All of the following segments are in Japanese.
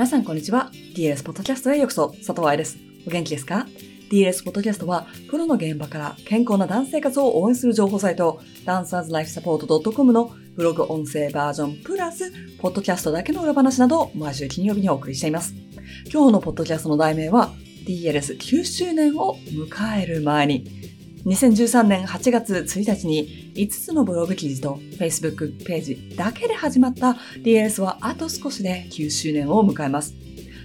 皆さんこんにちは。DLS ポッドキャストへようこそ、佐藤愛です。お元気ですか ?DLS ポッドキャストは、プロの現場から健康なダンス生活を応援する情報サイト、ダンサーズライフサポート .com のブログ音声バージョンプラス、ポッドキャストだけの裏話などを毎週金曜日にお送りしています。今日のポッドキャストの題名は、DLS9 周年を迎える前に、2013年8月1日に5つのブログ記事と Facebook ページだけで始まった DLS はあと少しで9周年を迎えます。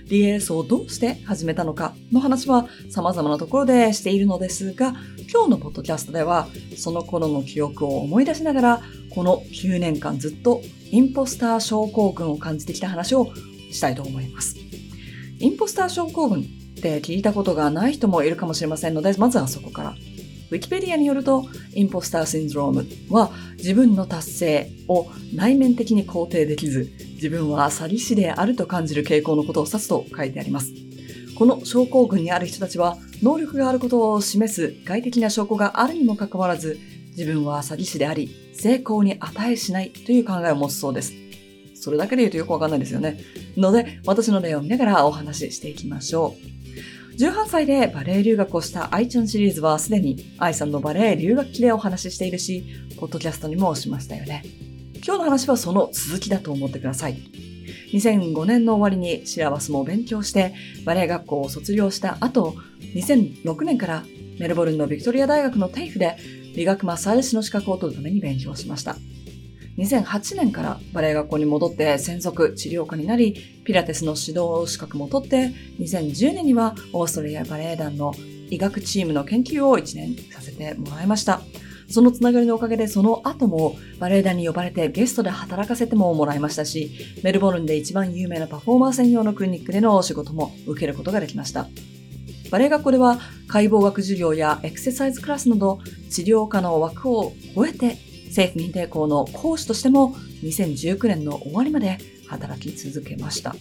DLS をどうして始めたのかの話は様々なところでしているのですが、今日のポッドキャストではその頃の記憶を思い出しながら、この9年間ずっとインポスター症候群を感じてきた話をしたいと思います。インポスター症候群って聞いたことがない人もいるかもしれませんので、まずはそこから。ウィキペディアによると、インポスターシンドロームは自分の達成を内面的に肯定できず、自分は詐欺師であると感じる傾向のことを指すと書いてあります。この症候群にある人たちは、能力があることを示す外的な証拠があるにもかかわらず、自分は詐欺師であり、成功に値しないという考えを持つそうです。それだけで言うとよくわかんないですよね。ので、私の例を見ながらお話ししていきましょう。18歳でバレエ留学をした愛ちゃんシリーズはすでに愛さんのバレエ留学期でお話ししているし、ポッドキャストにもしましたよね。今日の話はその続きだと思ってください。2005年の終わりにシラバスも勉強してバレエ学校を卒業した後、2006年からメルボルンのビクトリア大学のテイフで理学マッサージ師の資格を取るために勉強しました。2008年からバレエ学校に戻って専属治療科になり、ピラティスの指導資格も取って、2010年にはオーストリアバレエ団の医学チームの研究を1年させてもらいました。そのつながりのおかげでその後もバレエ団に呼ばれてゲストで働かせてももらいましたし、メルボルンで一番有名なパフォーマー専用のクリニックでのお仕事も受けることができました。バレエ学校では解剖学授業やエクササイズクラスなど治療科の枠を超えて政府認定校の講師としても2019年の終わりまで働き続けました。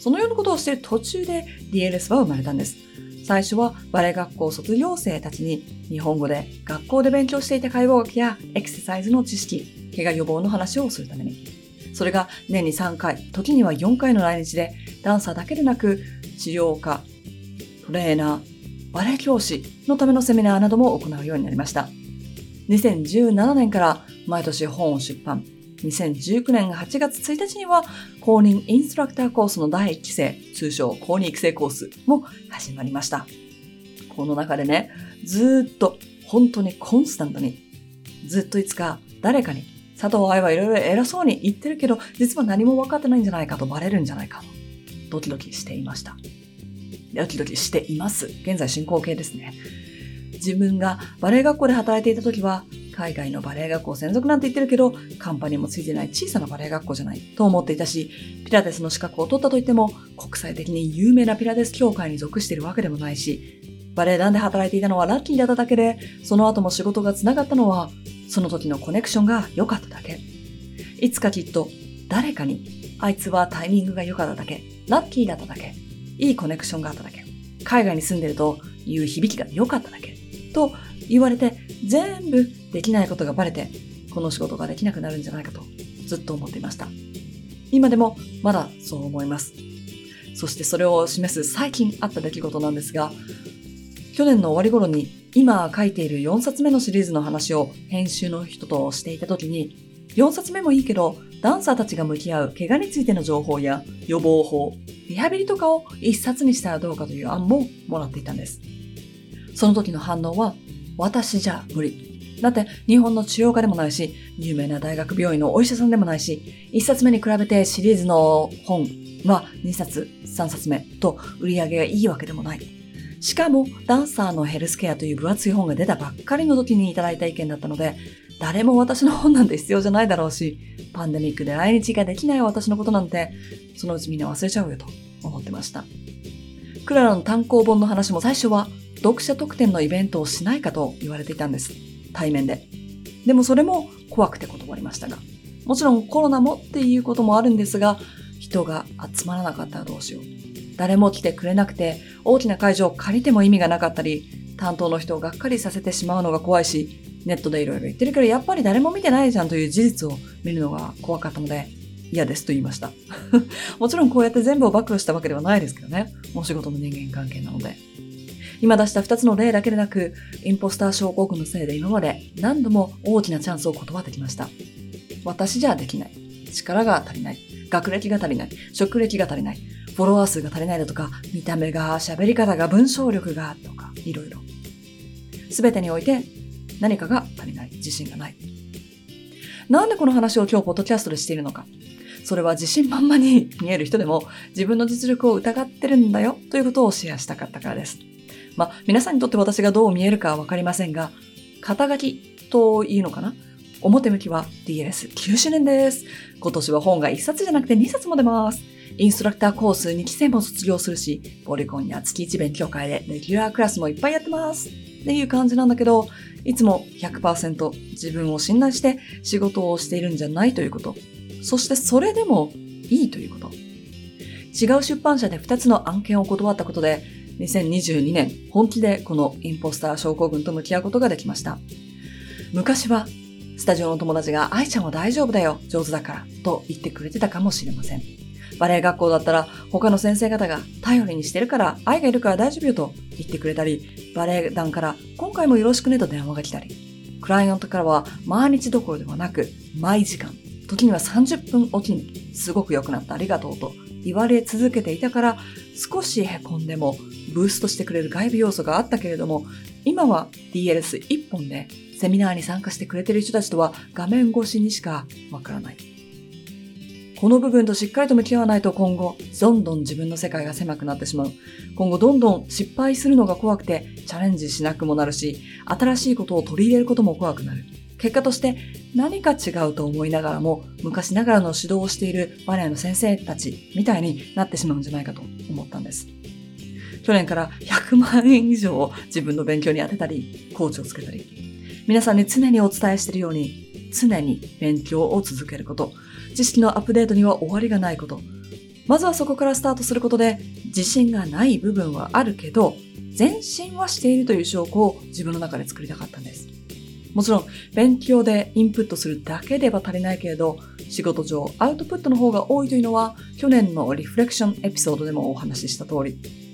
そのようなことをしている途中で DLS は生まれたんです。最初はバレエ学校卒業生たちに日本語で学校で勉強していた解剖学やエクササイズの知識、怪我予防の話をするために。それが年に3回、時には4回の来日でダンサーだけでなく治療家、トレーナー、バレエ教師のためのセミナーなども行うようになりました。2017年から毎年本を出版。2019年8月1日には公認インストラクターコースの第1期生、通称公認育成コースも始まりました。この中でね、ずっと本当にコンスタントに、ずっといつか誰かに佐藤愛はいろいろ偉そうに言ってるけど、実は何も分かってないんじゃないかとバレるんじゃないかと、ドキドキしていました。ドキドキしています。現在進行形ですね。自分がバレエ学校で働いていた時は、海外のバレエ学校専属なんて言ってるけど、カンパニーもついてない小さなバレエ学校じゃないと思っていたし、ピラティスの資格を取ったといっても、国際的に有名なピラティス協会に属しているわけでもないし、バレエ団で働いていたのはラッキーだっただけで、その後も仕事が繋がったのは、その時のコネクションが良かっただけ。いつかきっと、誰かに、あいつはタイミングが良かっただけ、ラッキーだっただけ、いいコネクションがあっただけ、海外に住んでるという響きが良かっただけ。と言われて全部できないことがバレてこの仕事ができなくなるんじゃないかとずっと思っていました。今でもまだそう思います。そしてそれを示す最近あった出来事なんですが、去年の終わり頃に今書いている4冊目のシリーズの話を編集の人としていた時に、4冊目もいいけど、ダンサーたちが向き合う怪我についての情報や予防法、リハビリとかを1冊にしたらどうかという案ももらっていたんです。その時の反応は、私じゃ無理。だって日本の治療科でもないし、有名な大学病院のお医者さんでもないし、1冊目に比べてシリーズの本は2冊、3冊目と売り上げがいいわけでもない。しかも、ダンサーのヘルスケアという分厚い本が出たばっかりの時にいただいた意見だったので、誰も私の本なんて必要じゃないだろうし、パンデミックで来日ができない私のことなんて、そのうちみんな忘れちゃうよと思ってました。クララの単行本の話も最初は読者特典のイベントをしないかと言われていたんです。対面で。でもそれも怖くて断りましたが。もちろんコロナもっていうこともあるんですが、人が集まらなかったらどうしよう。誰も来てくれなくて、大きな会場を借りても意味がなかったり、担当の人をがっかりさせてしまうのが怖いし、ネットでいろいろ言ってるけど、やっぱり誰も見てないじゃんという事実を見るのが怖かったので、嫌ですと言いました。もちろんこうやって全部を暴露したわけではないですけどね。お仕事の人間関係なので。今出した2つの例だけでなく、インポスター症候群のせいで今まで何度も大きなチャンスを断ってきました。私じゃできない。力が足りない。学歴が足りない。職歴が足りない。フォロワー数が足りないだとか、見た目が、喋り方が、文章力が、とか、いろいろ。すべてにおいて何かが足りない。自信がない。なんでこの話を今日ポッドキャストでしているのか。それは自信満々に見える人でも自分の実力を疑ってるんだよということをシェアしたかったからです。まあ、皆さんにとって私がどう見えるかはわかりませんが、肩書きというのかな？表向きは DLS9 周年です。今年は本が1冊じゃなくて2冊も出ます。インストラクターコース2期生も卒業するし、ポリコンや月1勉強会でレギュラークラスもいっぱいやってます。っていう感じなんだけど、いつも100%自分を信頼して仕事をしているんじゃないということ。そしてそれでもいいということ。違う出版社で2つの案件を断ったことで、2022年本気でこのインポスター症候群と向き合うことができました。昔はスタジオの友達が愛ちゃんは大丈夫だよ、上手だからと言ってくれてたかもしれません。バレエ学校だったら他の先生方が頼りにしてるから愛がいるから大丈夫よと言ってくれたり、バレエ団から今回もよろしくねと電話が来たり、クライアントからは毎日どころではなく毎時間時には30分おきにすごく良くなったありがとうと言われ続けていたから少し凹んでもブーストしてくれる外部要素があったけれども今は DLS1 本でセミナーに参加してくれてる人たちとは画面越しにしかわからない。この部分としっかりと向き合わないと今後、どんどん自分の世界が狭くなってしまう。今後どんどん失敗するのが怖くてチャレンジしなくもなるし、新しいことを取り入れることも怖くなる。結果として何か違うと思いながらも昔ながらの指導をしているバレエの先生たちみたいになってしまうんじゃないかと思ったんです。去年から100万円以上自分の勉強に当てたり、コーチをつけたり、皆さんに常にお伝えしているように、常に勉強を続けること、知識のアップデートには終わりがないこと、まずはそこからスタートすることで、自信がない部分はあるけど、前進はしているという証拠を自分の中で作りたかったんです。もちろん、勉強でインプットするだけでは足りないけれど、仕事上アウトプットの方が多いというのは、去年のリフレクションエピソードでもお話しした通り。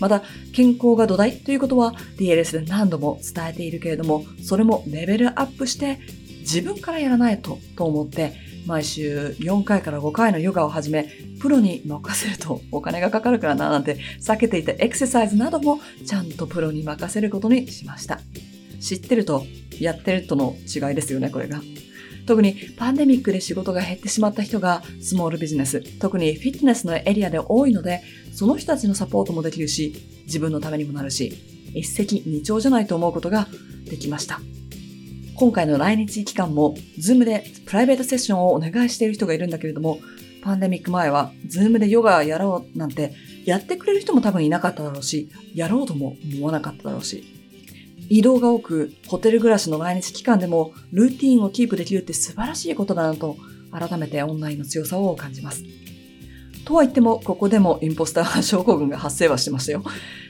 また、健康が土台ということは DLS で何度も伝えているけれども、それもレベルアップして自分からやらないとと思って、毎週4回から5回のヨガを始め、プロに任せるとお金がかかるからななんて避けていたエクササイズなどもちゃんとプロに任せることにしました。知ってるとやってるとの違いですよね、これが。特にパンデミックで仕事が減ってしまった人がスモールビジネス、特にフィットネスのエリアで多いので、その人たちのサポートもできるし、自分のためにもなるし、一石二鳥じゃないと思うことができました。今回の来日期間も、 Zoom でプライベートセッションをお願いしている人がいるんだけれども、パンデミック前は、 Zoom でヨガやろうなんて、やってくれる人も多分いなかっただろうし、やろうとも思わなかっただろうし、移動が多く、ホテル暮らしの来日期間でもルーティンをキープできるって素晴らしいことだなと、改めてオンラインの強さを感じます。とは言っても、ここでもインポスター症候群が発生はしてましたよ。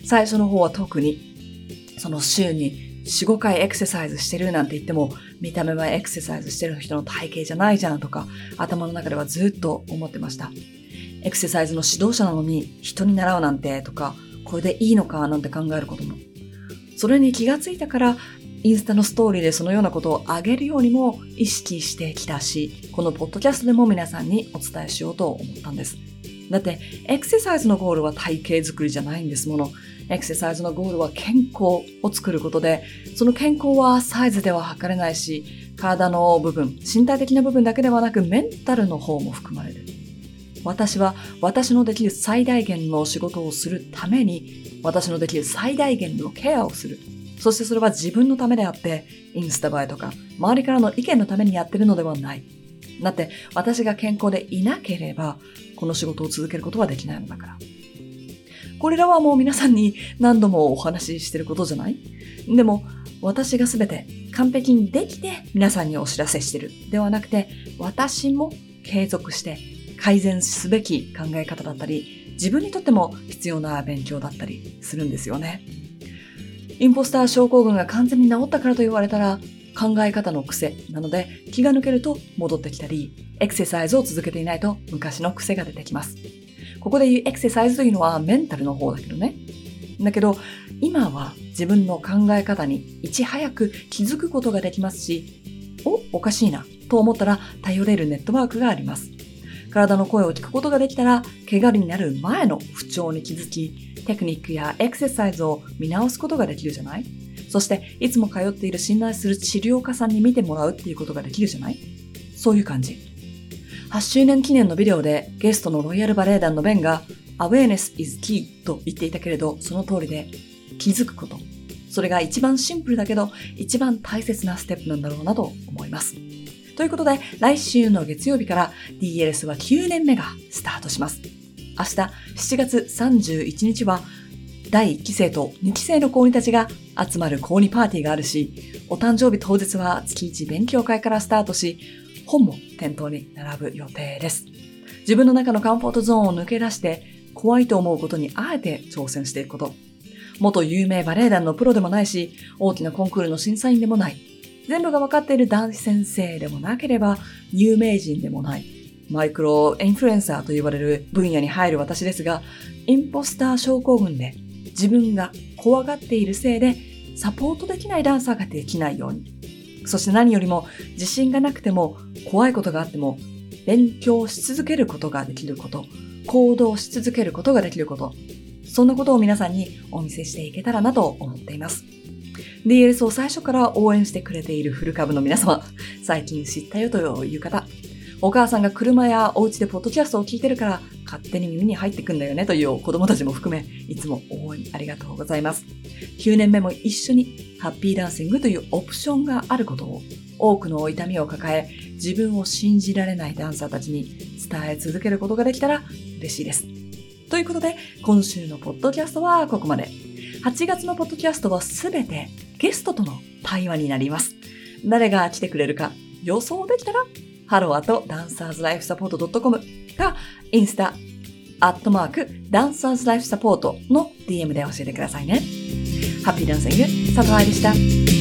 最初の方は特に、その週に4、5回エクササイズしてるなんて言っても、見た目はエクササイズしてる人の体型じゃないじゃんとか、頭の中ではずっと思ってました。エクササイズの指導者なのに人に習うなんてとか、これでいいのかなんて考えることもそれに気がついたから、インスタのストーリーでそのようなことをあげるようにも意識してきたし、このポッドキャストでも皆さんにお伝えしようと思ったんです。だって、エクササイズのゴールは体型作りじゃないんですもの。エクササイズのゴールは健康を作ることで、その健康はサイズでは測れないし、体の部分、身体的な部分だけではなくメンタルの方も含まれる。私は私のできる最大限の仕事をするために私のできる最大限のケアをする。そしてそれは自分のためであって、インスタ映えとか、周りからの意見のためにやってるのではない。だって、私が健康でいなければ、この仕事を続けることはできないのだから。これらはもう皆さんに何度もお話ししてることじゃない？でも、私が全て完璧にできて皆さんにお知らせしてる。ではなくて、私も継続して改善すべき考え方だったり、自分にとっても必要な勉強だったりするんですよね。インポスター症候群が完全に治ったからと言われたら考え方の癖なので気が抜けると戻ってきたり、エクササイズを続けていないと昔の癖が出てきます。ここで言うエクササイズというのはメンタルの方だけどね。だけど、今は自分の考え方にいち早く気づくことができますし、お、おかしいなと思ったら頼れるネットワークがあります。体の声を聞くことができたら、怪我になる前の不調に気づき、テクニックやエクササイズを見直すことができるじゃない？そして、いつも通っている信頼する治療家さんに見てもらうっていうことができるじゃない？そういう感じ。8周年記念のビデオでゲストのロイヤルバレエ団のベンが Awareness is key と言っていたけれど、その通りで気づくこと。それが一番シンプルだけど、一番大切なステップなんだろうなと思います。ということで、来週の月曜日から DLS は9年目がスタートします。明日7月31日は第1期生と2期生の高2たちが集まる高2パーティーがあるし、お誕生日当日は月1勉強会からスタートし、本も店頭に並ぶ予定です。自分の中のカンフォートゾーンを抜け出して、怖いと思うことにあえて挑戦していくこと。元有名バレエ団のプロでもないし、大きなコンクールの審査員でもない。全部が分かっている男子先生でもなければ、有名人でもない。マイクロインフルエンサーと呼ばれる分野に入る私ですが、インポスター症候群で自分が怖がっているせいでサポートできないダンサーができないように。そして何よりも自信がなくても怖いことがあっても勉強し続けることができること、行動し続けることができること、そんなことを皆さんにお見せしていけたらなと思っています。DLS を最初から応援してくれているフル株の皆様、最近知ったよという方、お母さんが車やお家でポッドキャストを聞いてるから勝手に耳に入ってくんだよねという子供たちも含め、いつも応援ありがとうございます。9年目も一緒にハッピーダンシングというオプションがあることを多くの痛みを抱え自分を信じられないダンサーたちに伝え続けることができたら嬉しいです。ということで今週のポッドキャストはここまで。8月のポッドキャストはすべてゲストとの対話になります。誰が来てくれるか予想できたらハローアとダンサーズライフサポート .com か、インスタ、アットマーク、ダンサーズライフサポートの DM で教えてくださいね。ハッピーダンシング、佐藤愛でした。